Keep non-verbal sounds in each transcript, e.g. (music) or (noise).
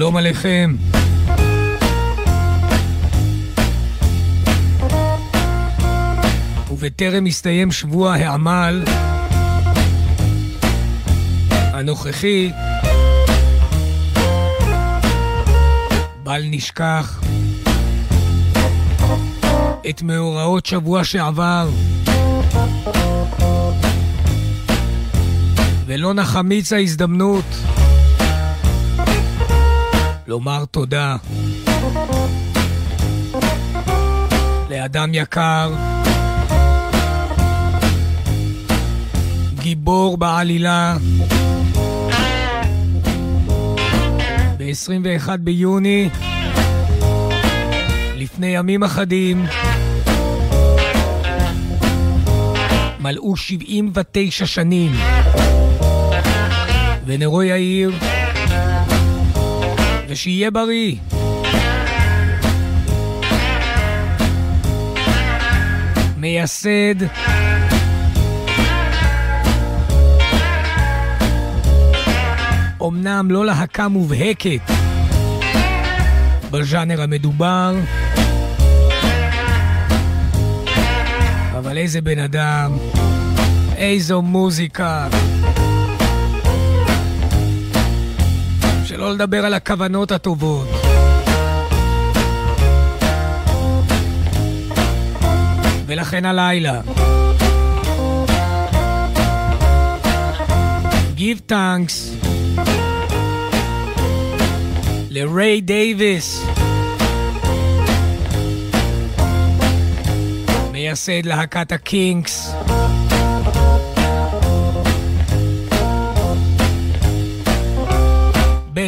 שלום עליכם. ובטרם הסתיים שבוע העמל הנוכחי, בל נשכח את מאורעות שבוע שעבר. ולא נחמיץ ההזדמנות לומר תודה לאדם יקר, גיבור בעלילה, ב-21 ביוני, לפני ימים אחדים, מלאו 79 שנים. ונרו יאיר, ושיהיה בריא. מייסד אמנם לא להקה מובהקת בז'אנר המדובר, אבל איזה בן אדם, איזו מוזיקה. שלא לדבר על הכוונות הטובות. ולכן הלילה. Give thanks לריי דייוויס, מייסד להקת הקינקס.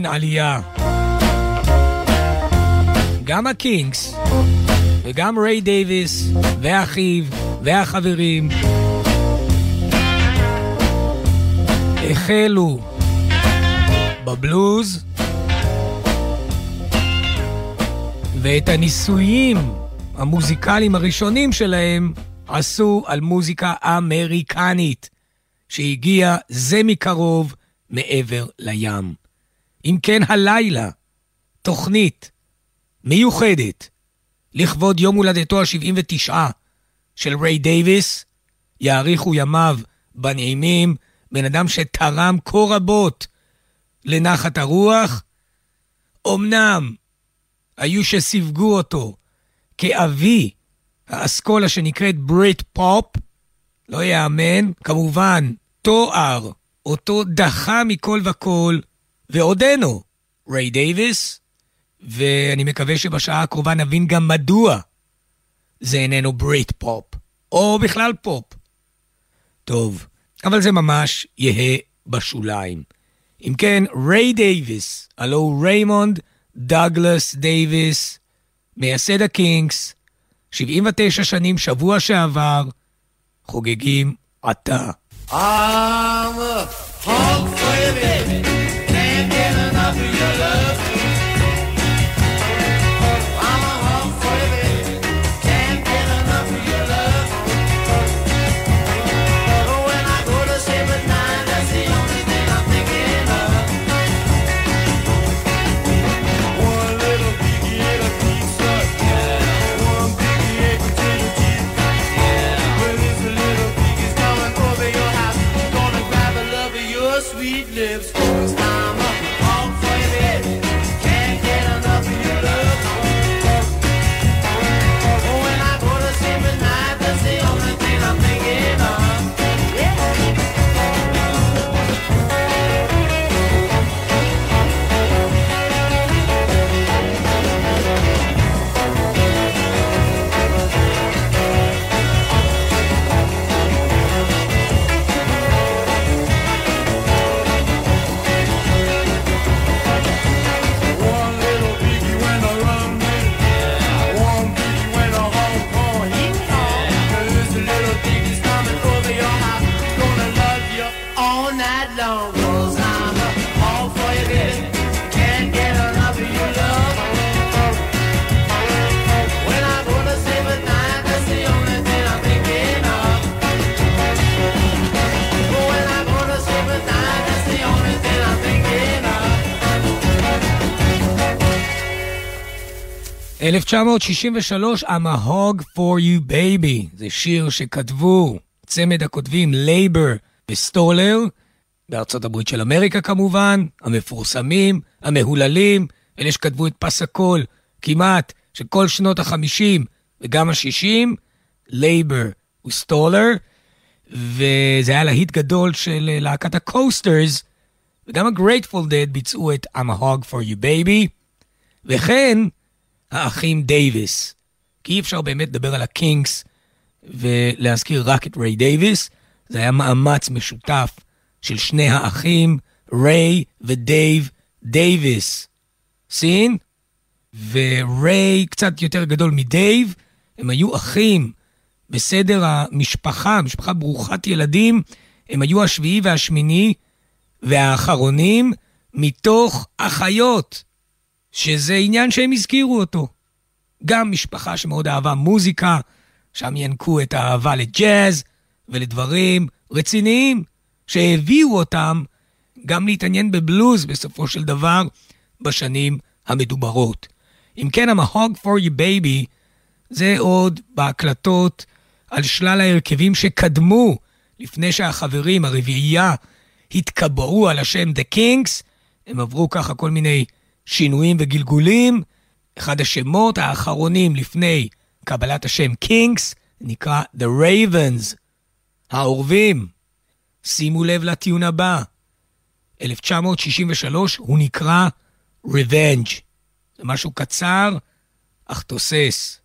בן עלייה. גם הקינגס וגם ריי דייוויס ואחיו והחברים החלו בבלוז ואת הניסויים המוזיקליים הראשונים שלהם עשו על מוזיקה אמריקנית שהגיעה זה מקרוב מעבר לים. אם כן הלילה, תוכנית מיוחדת לכבוד יום הולדתו ה-79 של ריי דייוויס, יאריכו ימיו בנעימים, בן אדם שתרם כה רבות לנחת הרוח. אמנם היו שסיווגו אותו כאבי האסכולה שנקראת Britpop, לא יאמן, כמובן, תואר, אותו דחה מכל וכל, ועודנו, ריי דייוויס, ואני מקווה שבשעה הקרובה נבין גם מדוע זה איננו Britpop, או בכלל פופ. טוב, אבל זה ממש יהא בשוליים. אם כן, ריי דייוויס, הלוא ריימונד דאגלס דייוויס, מייסד הקינגס, 79 שנים שבוע שעבר, חוגגים עתה. I'm a hog for you, baby. 1963, I'm a hog for you baby. זה שיר שכתבו צמד הכותבים לייבר וסטולר, בארצות הברית של אמריקה כמובן, המפורסמים, המהוללים, אלה שכתבו את פס הקול כמעט של כל שנות החמישים וגם השישים, לייבר וסטולר, וזה היה להיט גדול של להקת הקוסטרס, וגם ה-Grateful Dead ביצעו את I'm a hog for you baby, וכן האחים דייוויס. כי אי אפשר באמת לדבר על הקינגס ולהזכיר רק את ריי דייוויס, זה היה מאמץ משותף של שני האחים, ריי ודייב דייוויס. Seen? וריי קצת יותר גדול מדייב, הם היו אחים בסדר המשפחה, משפחה ברוכת ילדים, הם היו השביעי והשמיני והאחרונים מתוך אחיות, שזה עניין שהם הזכירו אותו. גם משפחה שמאוד אהבה מוזיקה, שם ינקו את האהבה לג'אז ולדברים רציניים שהביאו אותם גם להתעניין בבלוז בסופו של דבר בשנים המדוברות. אם כן, המהוג for you baby זה עוד בהקלטות על שלל ההרכבים שקדמו לפני שהחברים, הרביעייה, התקבעו על השם The Kings. הם עברו ככה כל מיני שינויים וגלגולים. אחד השמות האחרונים לפני קבלת השם Kings נקרא The Ravens, העורבים. שימו לב לטיעון הבא. 1963 הוא נקרא Revenge. זה משהו קצר, אך תוסס.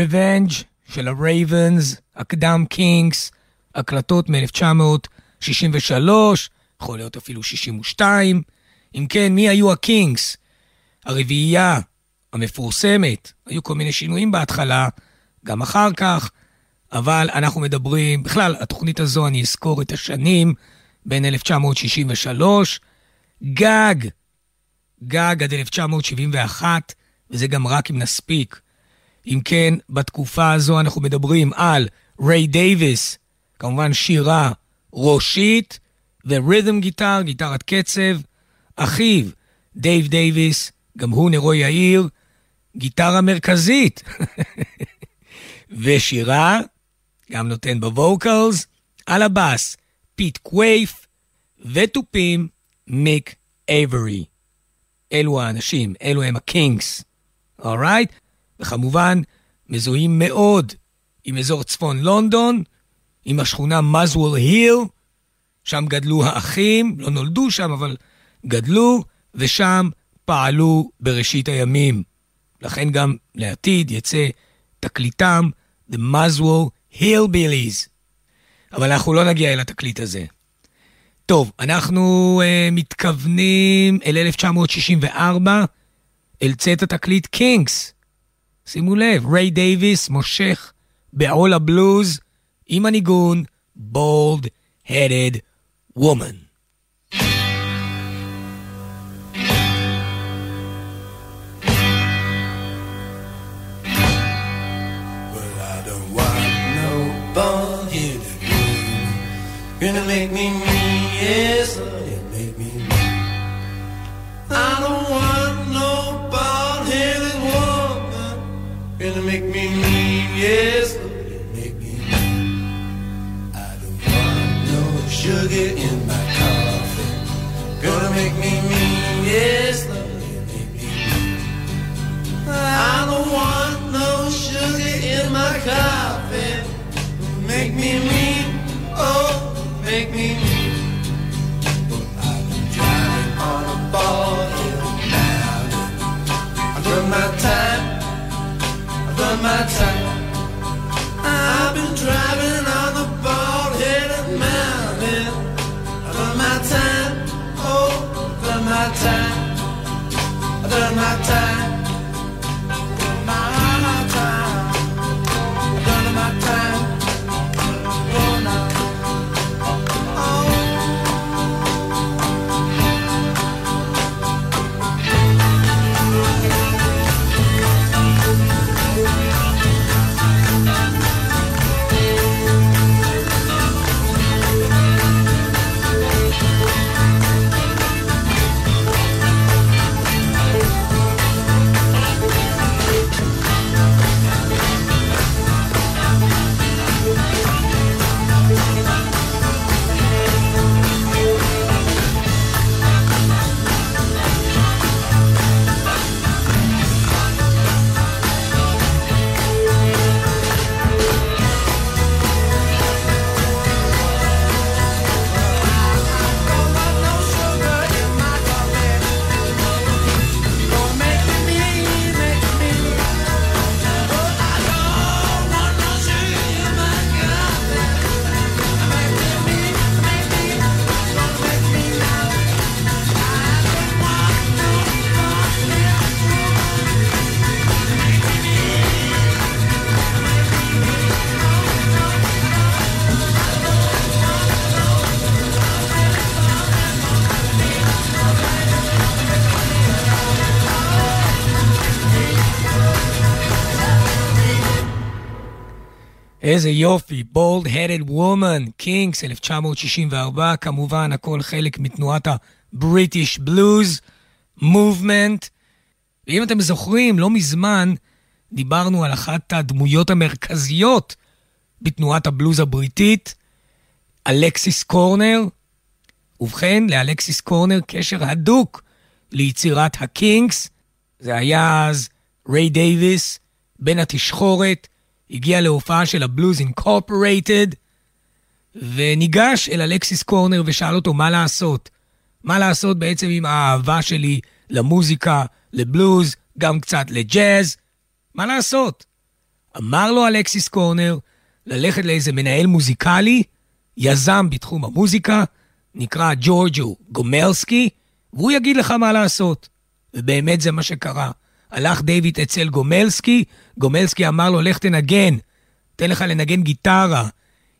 Revenge של הרייבנס, הקדם קינגס, הקלטות מ-1963, יכול להיות אפילו 62. אם כן, מי היו הקינגס? הרביעייה המפורסמת, היו כל מיני שינויים בהתחלה, גם אחר כך, אבל אנחנו מדברים, בכלל, התוכנית הזו, אני אזכור את השנים בין 1963, גג, גג עד 1971, וזה גם רק אם נספיק. אם כן, בתקופה הזו אנחנו מדברים על ריי דייוויס, כמובן שירה ראשית, ו rhythm guitar, גיטרת קצב, אחיו, דייב דייוויס, גם הוא נרו יאיר, גיטרה מרכזית, (laughs) ושירה, גם נותן ב vocals, על הבאס, פיט קווייף, ותופים, מיק אייברי. אלו האנשים, אלו הם הקינגס, Alright? Right? וכמובן מזוהים מאוד עם אזור צפון לונדון, עם השכונה מזוול היל, שם גדלו האחים, לא נולדו שם, אבל גדלו, ושם פעלו בראשית הימים. לכן גם לעתיד יצא תקליטם The Muswell Hillbillies. אבל אנחנו לא נגיע אל התקליט הזה. טוב, אנחנו uh, מתכוונים אל 1964, אל צאת התקליט קינגס. שימו לב, ריי דייוויס מושך בעול הבלוז עם הניגון Bald headed woman. Gonna make me mean, yes, Gonna make me mean, yes, Lord, you make me mean. I don't want no sugar in my coffee. Gonna make me mean, yes, Lord, you make me mean. I don't want no sugar in my coffee. Make me mean, oh make me mean. But I've been driving on a ball hill mountain. I've done my time. I've my time. I've been driving on the bald headed mountain. Done my time. Oh, done my time. Done my time. איזה יופי, Bald headed woman, קינגס 1964, כמובן הכל חלק מתנועת ה British blues, movement. ואם אתם זוכרים, לא מזמן דיברנו על אחת הדמויות המרכזיות בתנועת הבלוז הבריטית, אלכסיס קורנר. ובכן, לאלכסיס קורנר קשר הדוק ליצירת הקינגס. זה היה אז ריי דייוויס, בן התשחורת, הגיע להופעה של הבלוז אינקורפורייטד, וניגש אל אלכסיס קורנר ושאל אותו מה לעשות. מה לעשות בעצם עם האהבה שלי למוזיקה, לבלוז, גם קצת לג'אז, מה לעשות? אמר לו אלכסיס קורנר ללכת לאיזה מנהל מוזיקלי, יזם בתחום המוזיקה, נקרא ג'ורג'ו גומלסקי, והוא יגיד לך מה לעשות. ובאמת זה מה שקרה. הלך דייוויס אצל גומלסקי, גומלסקי אמר לו, לך תנגן, אתן לך לנגן גיטרה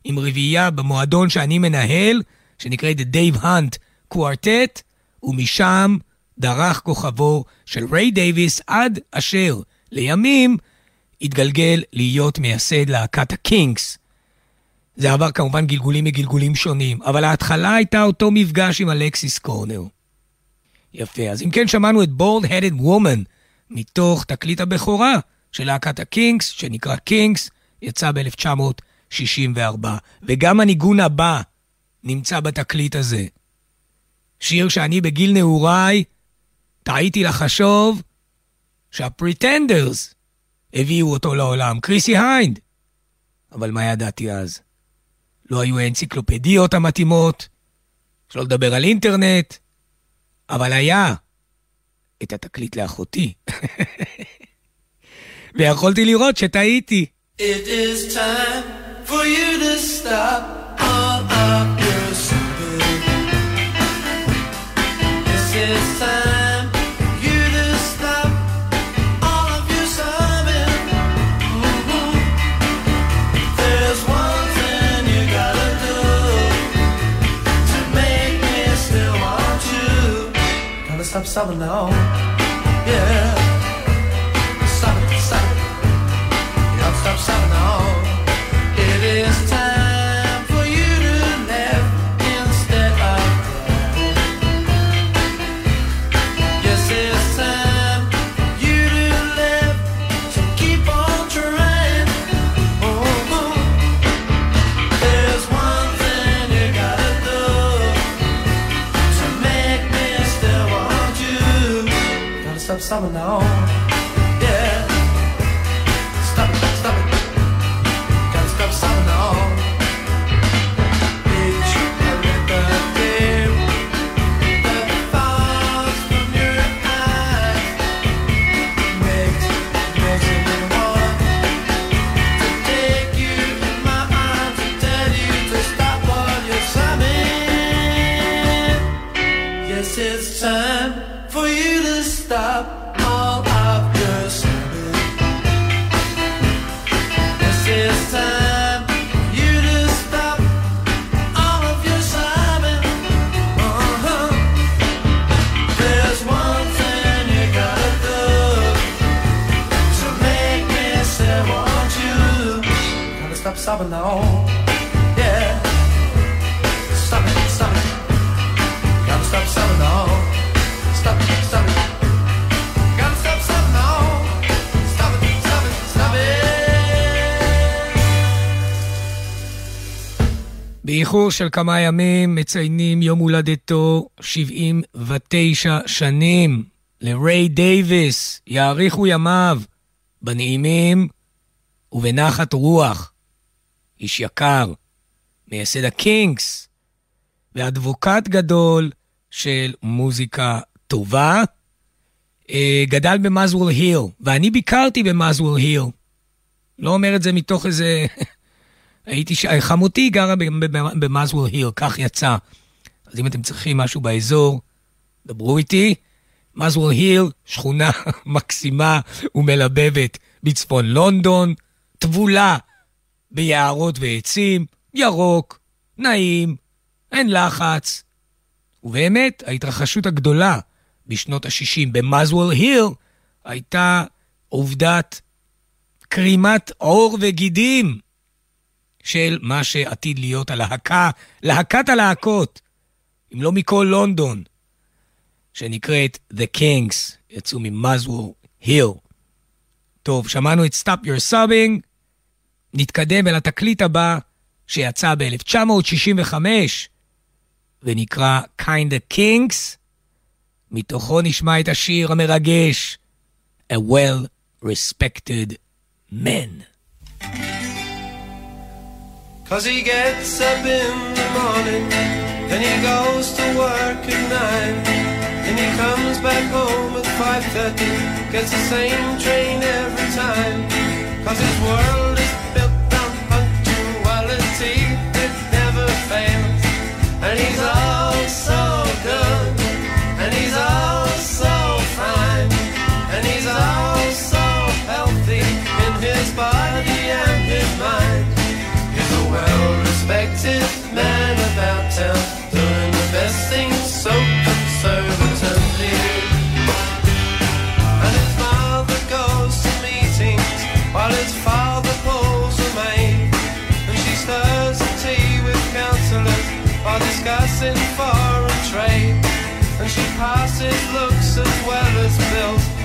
עם רביעייה במועדון שאני מנהל, שנקרא The Dave Hunt Quartet, ומשם דרך כוכבו של ריי דייוויס עד אשר לימים התגלגל להיות מייסד להקת הקינגס. זה עבר כמובן גלגולים מגלגולים שונים, אבל ההתחלה הייתה אותו מפגש עם אלכסיס קורנר. יפה, אז אם כן שמענו את Bald headed woman מתוך תקליט הבכורה של להקת הקינגס, שנקרא קינגס, יצא ב-1964. וגם הניגון הבא נמצא בתקליט הזה. שיר שאני בגיל נעוריי טעיתי לחשוב שהפריטנדרס הביאו אותו לעולם, קריסי היינד. אבל מה ידעתי אז? לא היו האנציקלופדיות המתאימות, שלא לדבר על אינטרנט, אבל היה את התקליט לאחותי. ויכולתי לראות שטעיתי. It is time for you to stop stop sobbing now. Yeah. Stop it, stop it. Gotta stop sobbing now. It is summer now באיחור של כמה ימים מציינים יום הולדתו 79 שנים לריי דייוויס, יאריכו ימיו בנעימים ובנחת רוח. איש יקר, מייסד הקינגס ואדבוקט גדול של מוזיקה טובה. אה, גדל במזוול היל, ואני ביקרתי במזוול היל. לא אומר את זה מתוך איזה... (laughs) הייתי, ש... חמותי גרה במזוול היל, כך יצא. אז אם אתם צריכים משהו באזור, דברו איתי. מזוול היל, שכונה (laughs) מקסימה ומלבבת בצפון לונדון, טבולה ביערות ועצים, ירוק, נעים, אין לחץ. ובאמת, ההתרחשות הגדולה בשנות ה-60 במזוול היל הייתה עובדת כרימת עור וגידים של מה שעתיד להיות הלהקה, להקת הלהקות, אם לא מכל לונדון, שנקראת The Kings, יצאו ממזוול היל. טוב, שמענו את Stop Your Subbing, נתקדם אל התקליט הבא, שיצא ב-1965, ונקרא Kinda Kings. מתוכו נשמע את השיר המרגש, A Well-Respected Man. Cause he gets up in the morning, then he goes to work at nine, then he comes back home at 5.30, gets the same train every time. Cause his world is built on punctuality, it never fails. And he's all doing the best things so conservatively. And his mother goes to meetings while his father pulls a maid. And she stirs the tea with counsellors while discussing foreign trade. And she passes looks as well as bills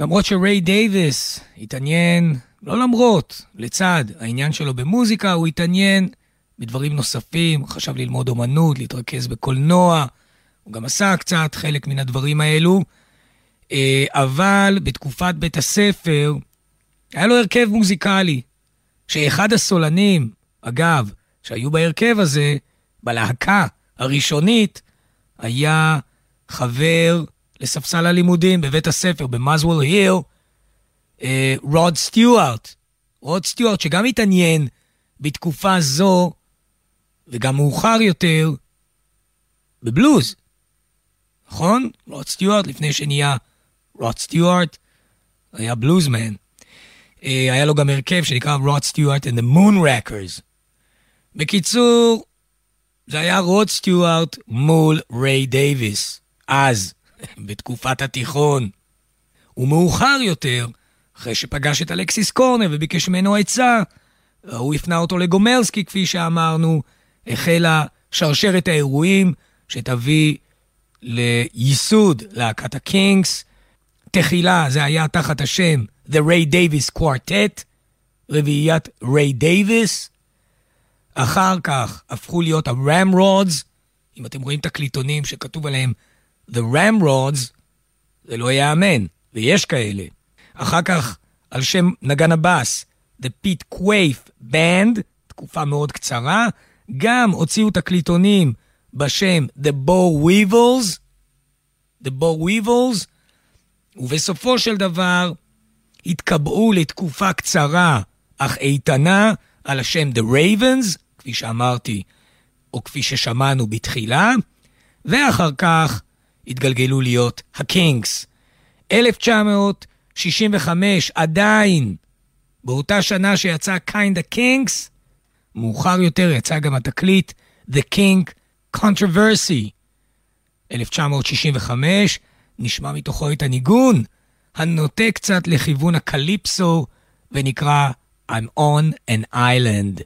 למרות שריי דייוויס התעניין, לא למרות, לצד העניין שלו במוזיקה, הוא התעניין בדברים נוספים, חשב ללמוד אומנות, להתרכז בקולנוע, הוא גם עשה קצת חלק מן הדברים האלו, אה, אבל בתקופת בית הספר היה לו הרכב מוזיקלי, שאחד הסולנים, אגב, שהיו בהרכב הזה, בלהקה הראשונית, היה חבר לספסל הלימודים בבית הספר במזוול היל, אה, רוד סטיוארט. רוד סטיוארט שגם התעניין בתקופה זו, וגם מאוחר יותר, בבלוז. נכון? רוד סטיוארט, לפני שנהיה רוד סטיוארט, היה bluesman. אה, היה לו גם הרכב שנקרא רוד סטיוארט and the Moonrakers. בקיצור, זה היה רוד סטיוארט מול ריי דייוויס, אז, בתקופת התיכון. ומאוחר יותר, אחרי שפגש את אלכסיס קורנר וביקש ממנו עצה, הוא הפנה אותו לגומלסקי, כפי שאמרנו, החלה שרשרת האירועים שתביא לייסוד להקת הקינגס. תחילה זה היה תחת השם The Ray Davies Quartet, רביעיית ריי דייוויס. אחר כך הפכו להיות ה-Ramrods, אם אתם רואים תקליטונים שכתוב עליהם The Ramrods, זה לא ייאמן, ויש כאלה. אחר כך, על שם נגן הבאס, The Pete Quaife Band, תקופה מאוד קצרה, גם הוציאו תקליטונים בשם The Bow Weevils, The Bow Weevils, ובסופו של דבר התקבעו לתקופה קצרה אך איתנה על השם The Ravens, כפי שאמרתי, או כפי ששמענו בתחילה, ואחר כך התגלגלו להיות הקינגס. 1965 עדיין, באותה שנה שיצא Kinda Kings, מאוחר יותר יצא גם התקליט The King Controversy. 1965, נשמע מתוכו את הניגון, הנוטה קצת לכיוון הקליפסו, ונקרא I'm on an island.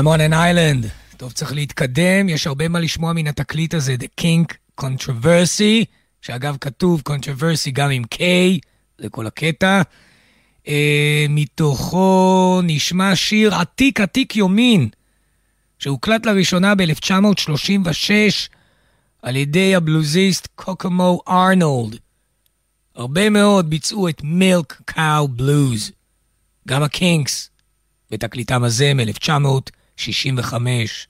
I'm on an island. טוב, צריך להתקדם, יש הרבה מה לשמוע מן התקליט הזה, The King Controversy, שאגב כתוב Controversy גם עם K, זה כל הקטע. Uh, מתוכו נשמע שיר עתיק עתיק יומין, שהוקלט לראשונה ב-1936 על ידי הבלוזיסט קוקומו ארנולד. הרבה מאוד ביצעו את מילק קאו בלוז. גם הקינקס, בתקליטם הזה מ-1965.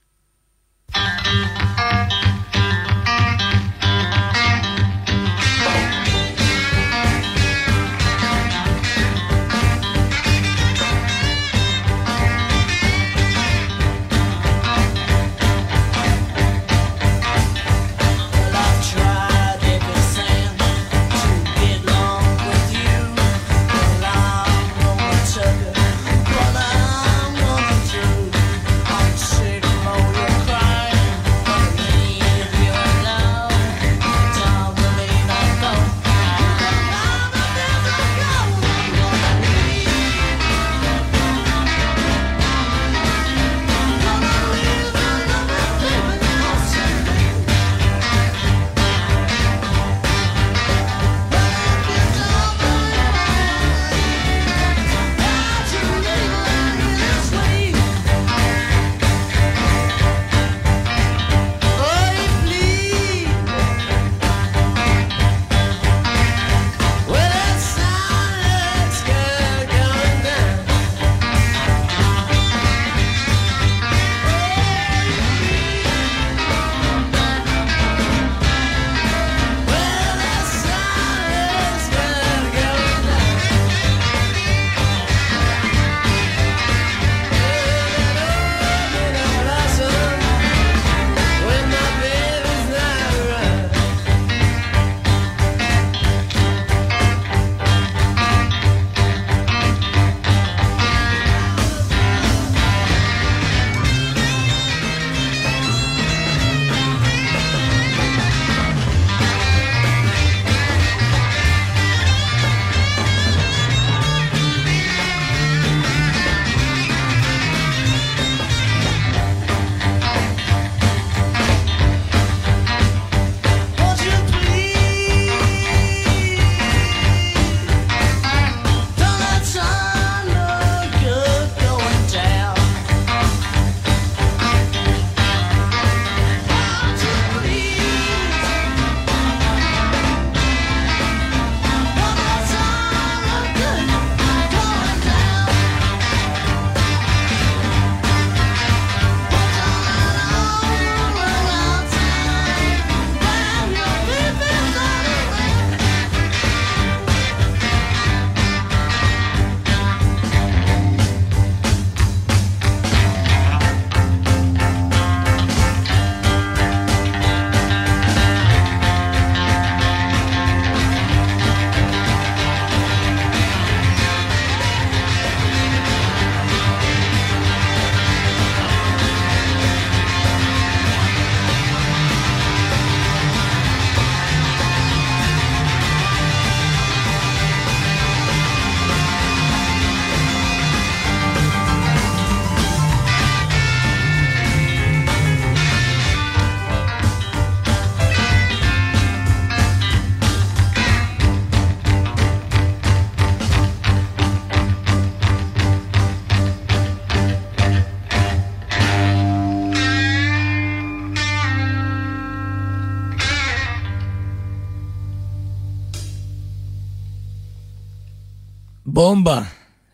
בומבה,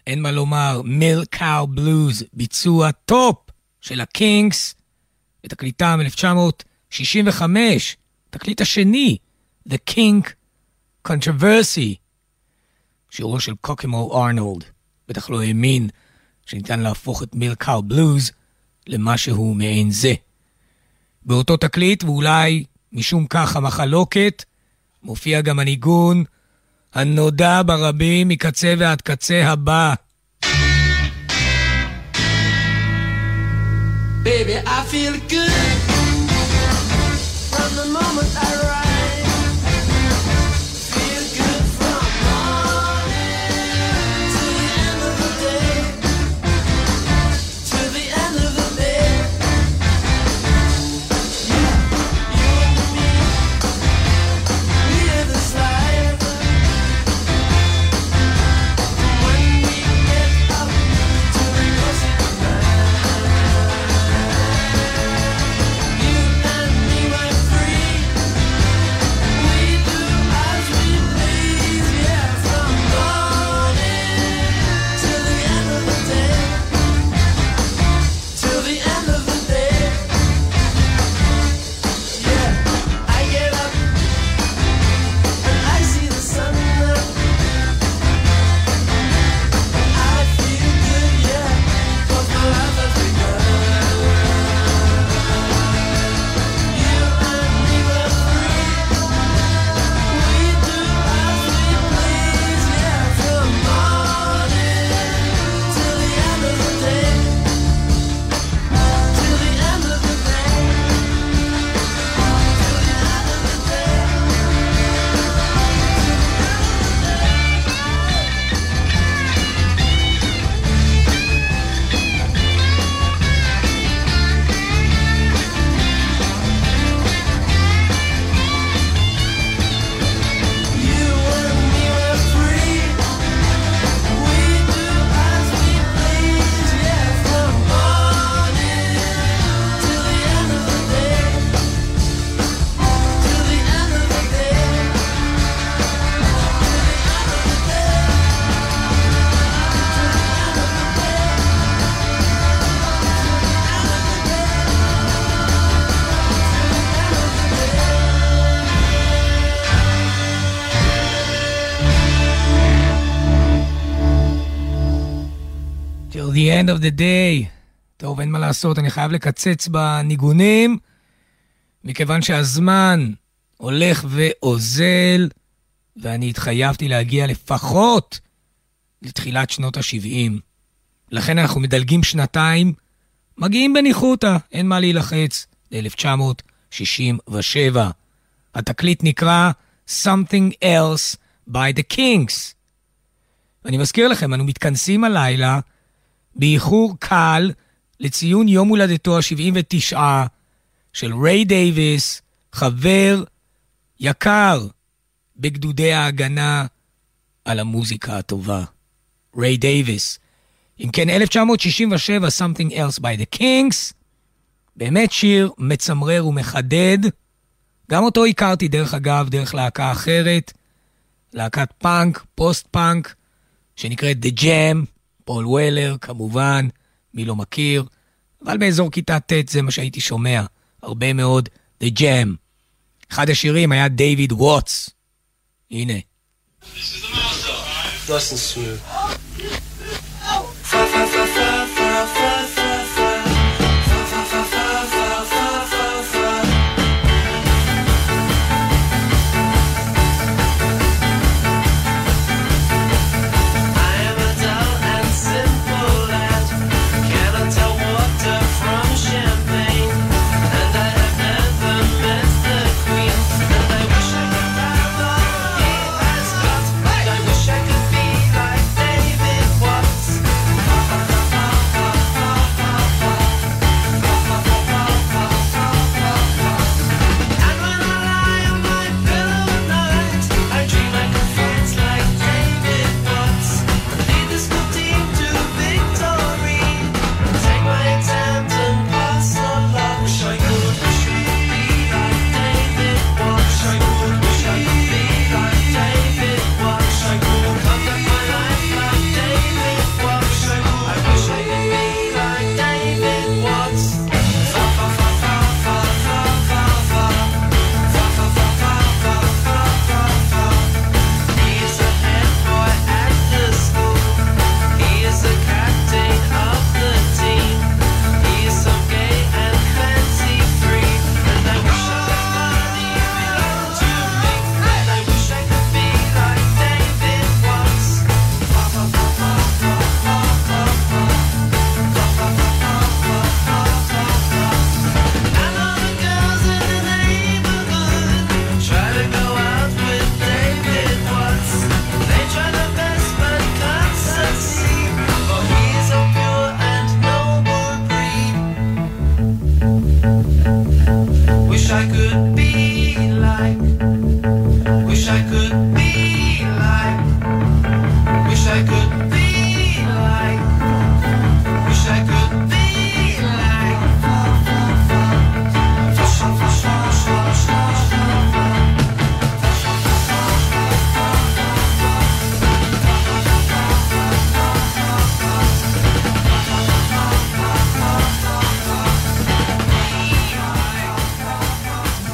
אין מה לומר, Milk Cow Blues, ביצוע טופ של הקינקס, בתקליטם 1965, תקליט השני, The Kink Kontroversy, שירו של קוקומו ארנולד, בטח לא האמין שניתן להפוך את Milk Cow Blues למשהו מעין זה. באותו תקליט, ואולי משום כך המחלוקת, מופיע גם הניגון הנודע ברבים מקצה ועד קצה הבא. Baby, I feel good end of the day. טוב, אין מה לעשות, אני חייב לקצץ בניגונים, מכיוון שהזמן הולך ואוזל, ואני התחייבתי להגיע לפחות לתחילת שנות ה-70. לכן אנחנו מדלגים שנתיים, מגיעים בניחותא, אין מה להילחץ, ל-1967. התקליט נקרא Something Else by the Kings. אני מזכיר לכם, אנו מתכנסים הלילה באיחור קל לציון יום הולדתו ה-79 של ריי דייוויס, חבר יקר בגדודי ההגנה על המוזיקה הטובה. ריי דייוויס. אם כן, 1967, Something Else by the Kings, באמת שיר מצמרר ומחדד. גם אותו הכרתי, דרך אגב, דרך להקה אחרת, להקת פאנק, פוסט-פאנק, שנקראת The Jam, פול וולר, כמובן, מי לא מכיר, אבל באזור כיתה ט' זה מה שהייתי שומע, הרבה מאוד The Jam. אחד השירים היה דייוויד ווטס. הנה. Nice and smooth.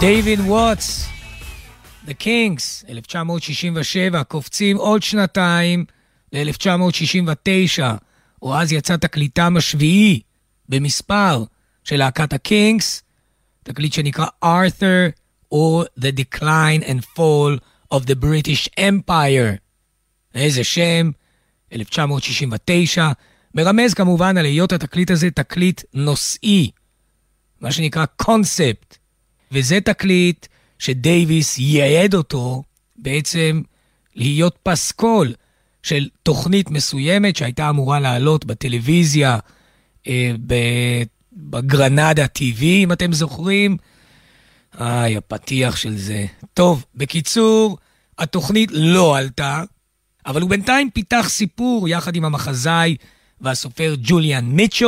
דייוויד ווטס, The Kings, 1967, קופצים עוד שנתיים ל-1969, או אז יצא תקליטם השביעי במספר של להקת הקינגס, תקליט שנקרא Arthur or The Decline and Fall of the British Empire. איזה שם, 1969, מרמז כמובן על היות התקליט הזה תקליט נושאי, מה שנקרא קונספט. וזה תקליט שדייוויס ייעד אותו בעצם להיות פסקול של תוכנית מסוימת שהייתה אמורה לעלות בטלוויזיה אה, בגרנדה TV, אם אתם זוכרים. איי, הפתיח של זה. טוב, בקיצור, התוכנית לא עלתה, אבל הוא בינתיים פיתח סיפור יחד עם המחזאי והסופר ג'וליאן מיטשל,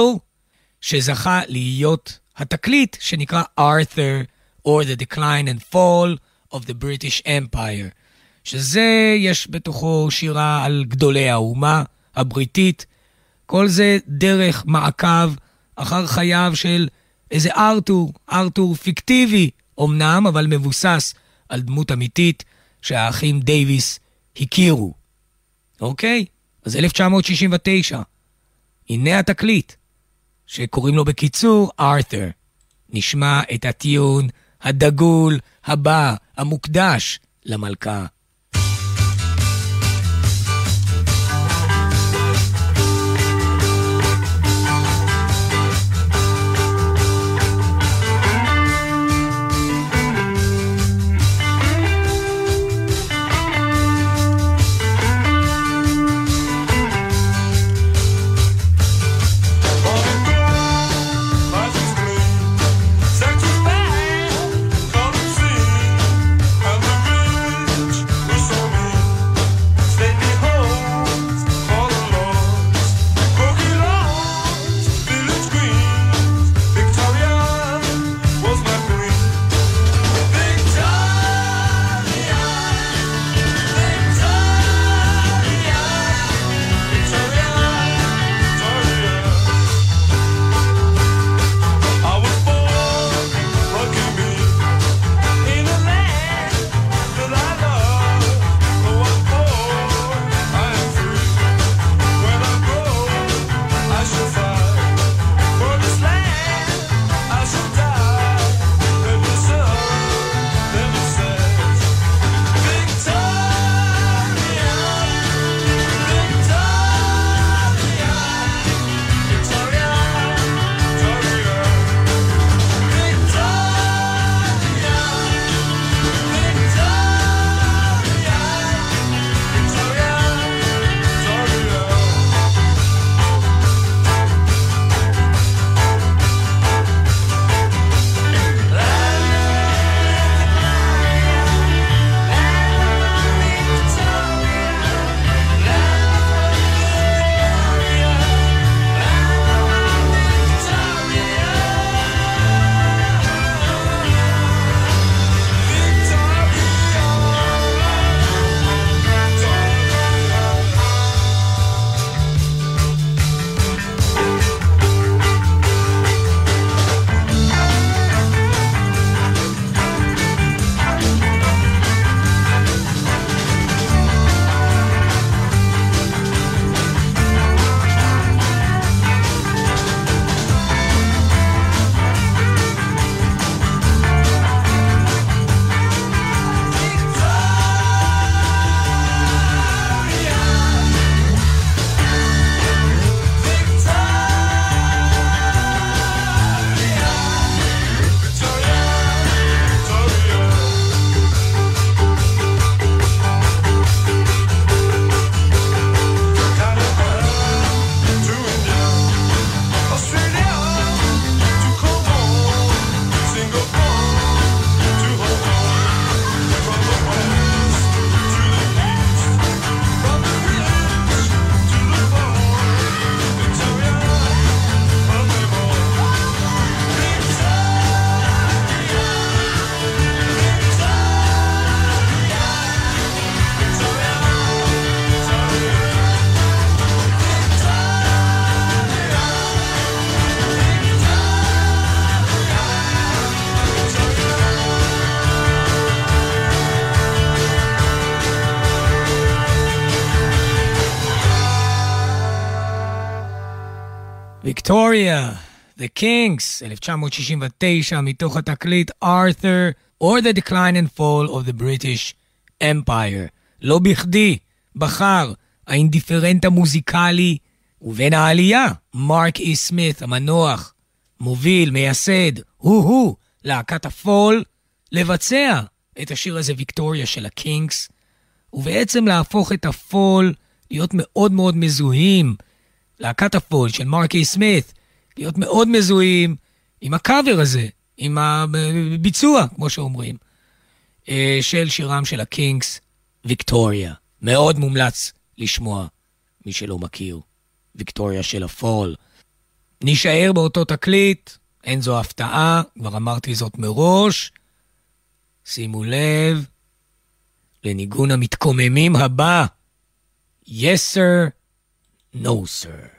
שזכה להיות התקליט שנקרא Arthur or the Decline and Fall of the British Empire, שזה, יש בתוכו שירה על גדולי האומה הבריטית. כל זה דרך מעקב אחר חייו של איזה ארתור, ארתור פיקטיבי אמנם, אבל מבוסס על דמות אמיתית שהאחים דייוויס הכירו. אוקיי? אז 1969, הנה התקליט, שקוראים לו בקיצור ארת'ר. נשמע את הטיון הדגול הבא, המוקדש למלכה. ויקטוריה, The Kings, 1969, מתוך התקליט Arthur, or the Decline and Fall of the British Empire. לא בכדי בחר האינדיפרנט המוזיקלי ובין העלייה, מרק אי סמית המנוח, מוביל, מייסד, הוא-הוא, להקת הפול, לבצע את השיר הזה ויקטוריה של הקינגס, ובעצם להפוך את הפול להיות מאוד מאוד מזוהים, להקת הפול של מרק אי סמית, להיות מאוד מזוהים עם הקאבר הזה, עם הביצוע, כמו שאומרים, אה, של שירם של הקינגס, ויקטוריה. מאוד מומלץ לשמוע, מי שלא מכיר, ויקטוריה של הפול. נישאר באותו תקליט, אין זו הפתעה, כבר אמרתי זאת מראש. שימו לב לניגון המתקוממים הבא, Yes sir, No sir.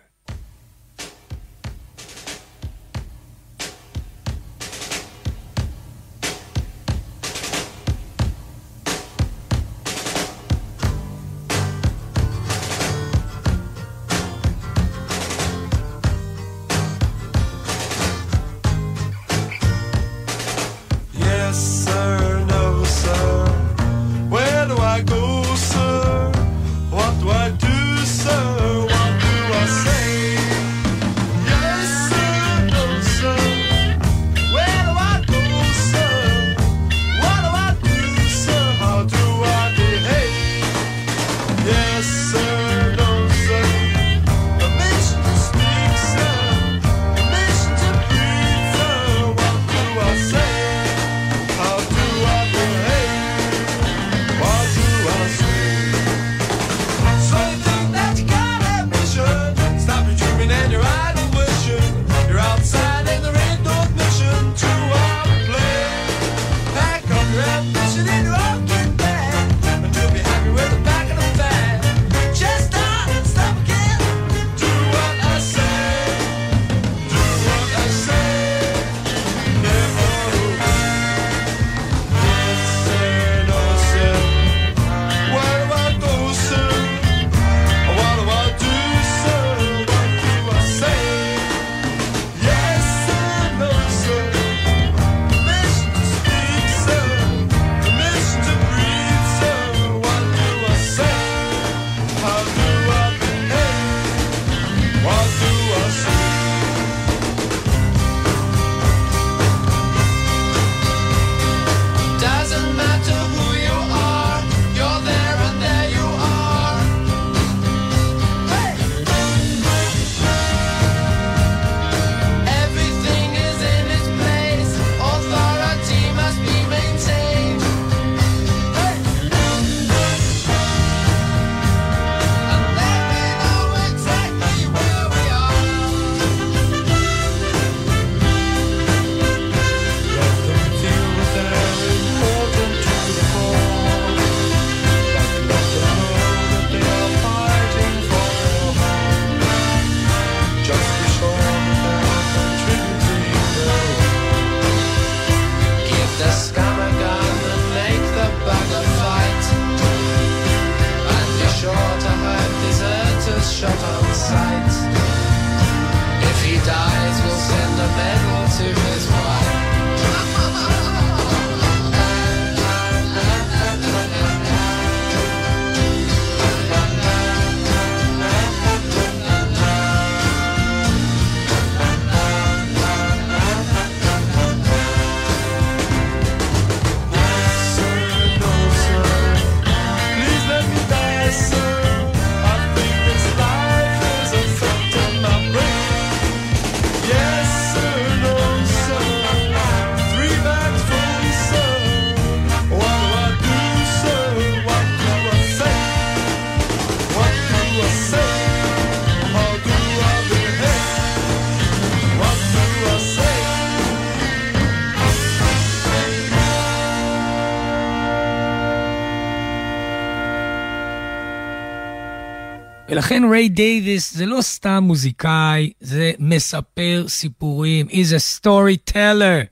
ולכן ריי דייוויס זה לא סתם מוזיקאי, זה מספר סיפורים. He's a storyteller,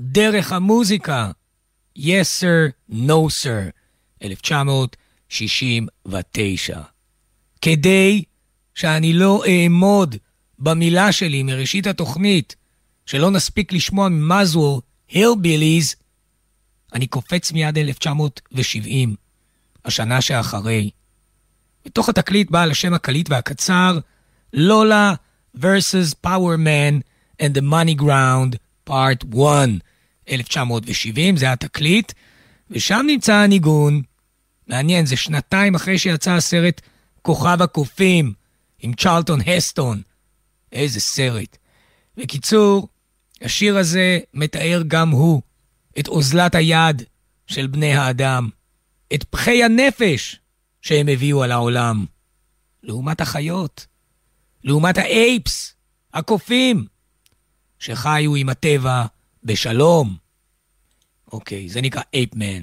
דרך המוזיקה. Yes sir, no sir, 1969. כדי שאני לא אעמוד במילה שלי מראשית התוכנית, שלא נספיק לשמוע ממזוול, הילביליז, אני קופץ מיד 1970, השנה שאחרי. בתוך התקליט בעל השם הקליט והקצר, לולה vs. Power Man and the Money Ground Part 1, 1970, זה התקליט, ושם נמצא הניגון. מעניין, זה שנתיים אחרי שיצא הסרט כוכב הקופים עם צ'רלטון הסטון. איזה סרט. בקיצור, השיר הזה מתאר גם הוא את אוזלת היד של בני האדם, את פחי הנפש שהם הביאו על העולם. לעומת החיות, לעומת האייפס, הקופים, שחיו עם הטבע בשלום. אוקיי, זה נקרא אייפמן.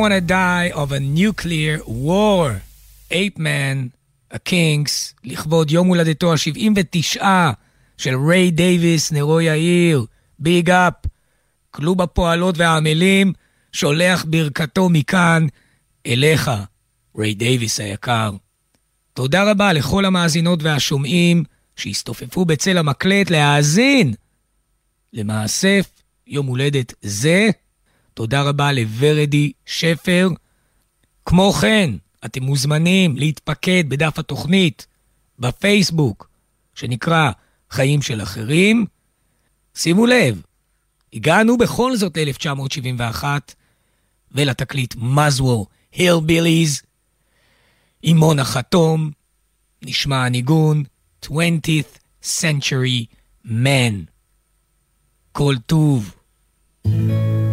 Want to die of a nuclear war. Apeman, הקינקס, לכבוד יום הולדתו ה-79 של ריי דייוויס, נרו יאיר, big up. קלוב הפועלות והעמלים שולח ברכתו מכאן אליך, ריי דייוויס היקר. תודה רבה לכל המאזינות והשומעים שהסתופפו בצל המקלט להאזין למאסף יום הולדת זה. תודה רבה לוורדי שפר. כמו כן, אתם מוזמנים להתפקד בדף התוכנית בפייסבוק, שנקרא חיים של אחרים. שימו לב, הגענו בכל זאת ל-1971, ולתקליט מזוור הילביליז, עם מונה חתום, נשמע הניגון 20th Century Man. כל טוב. This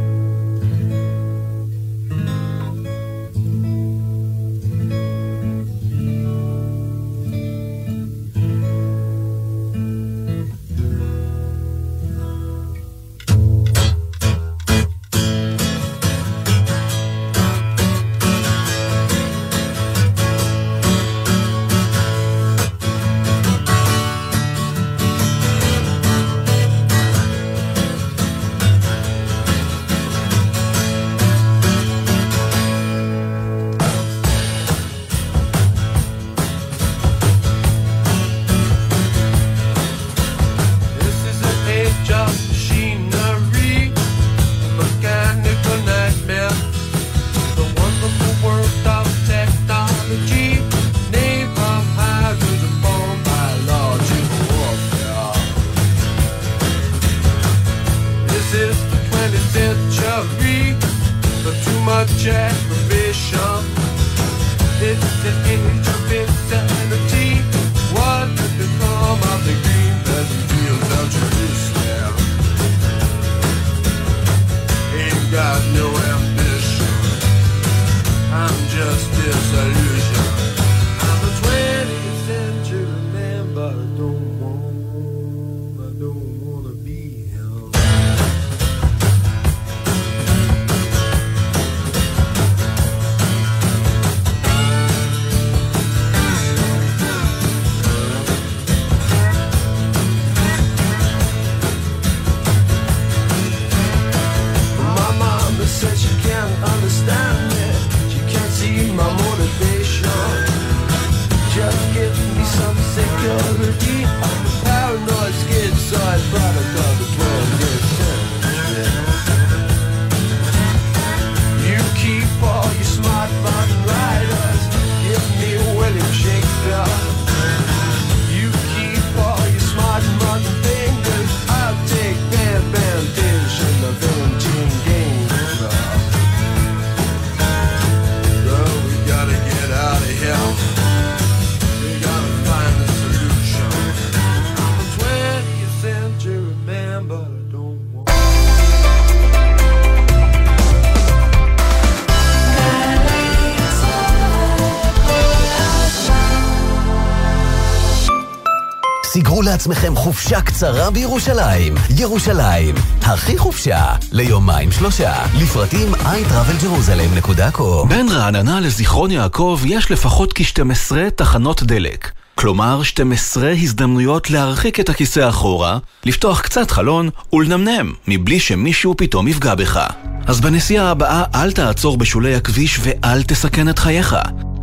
חופשה קצרה בירושלים. ירושלים, הכי חופשה, ליומיים שלושה. לפרטים iTravelJerusalem.com בין רעננה לזיכרון יעקב יש לפחות כ-12 תחנות דלק. כלומר, 12 הזדמנויות להרחיק את הכיסא אחורה, לפתוח קצת חלון ולנמנם, מבלי שמישהו פתאום יפגע בך. אז בנסיעה הבאה אל תעצור בשולי הכביש ואל תסכן את חייך.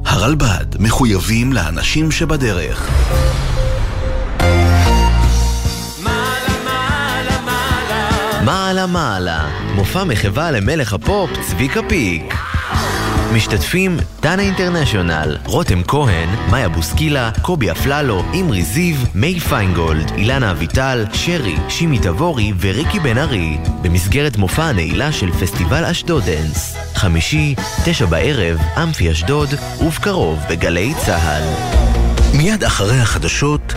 הרלב"ד מחויבים לאנשים שבדרך. מעלה מעלה, מופע מחווה למלך הפופ צביקה פיק. משתתפים דנה אינטרנשיונל, רותם כהן, מאיה בוסקילה, קובי אפללו, אמרי זיו, מיי פיינגולד, אילנה אביטל, שרי, שימי תבורי וריקי בן ארי, במסגרת מופע הנעילה של פסטיבל אשדוד דנס. חמישי, תשע בערב, אמפי אשדוד, ובקרוב בגלי צה"ל. מיד אחרי החדשות,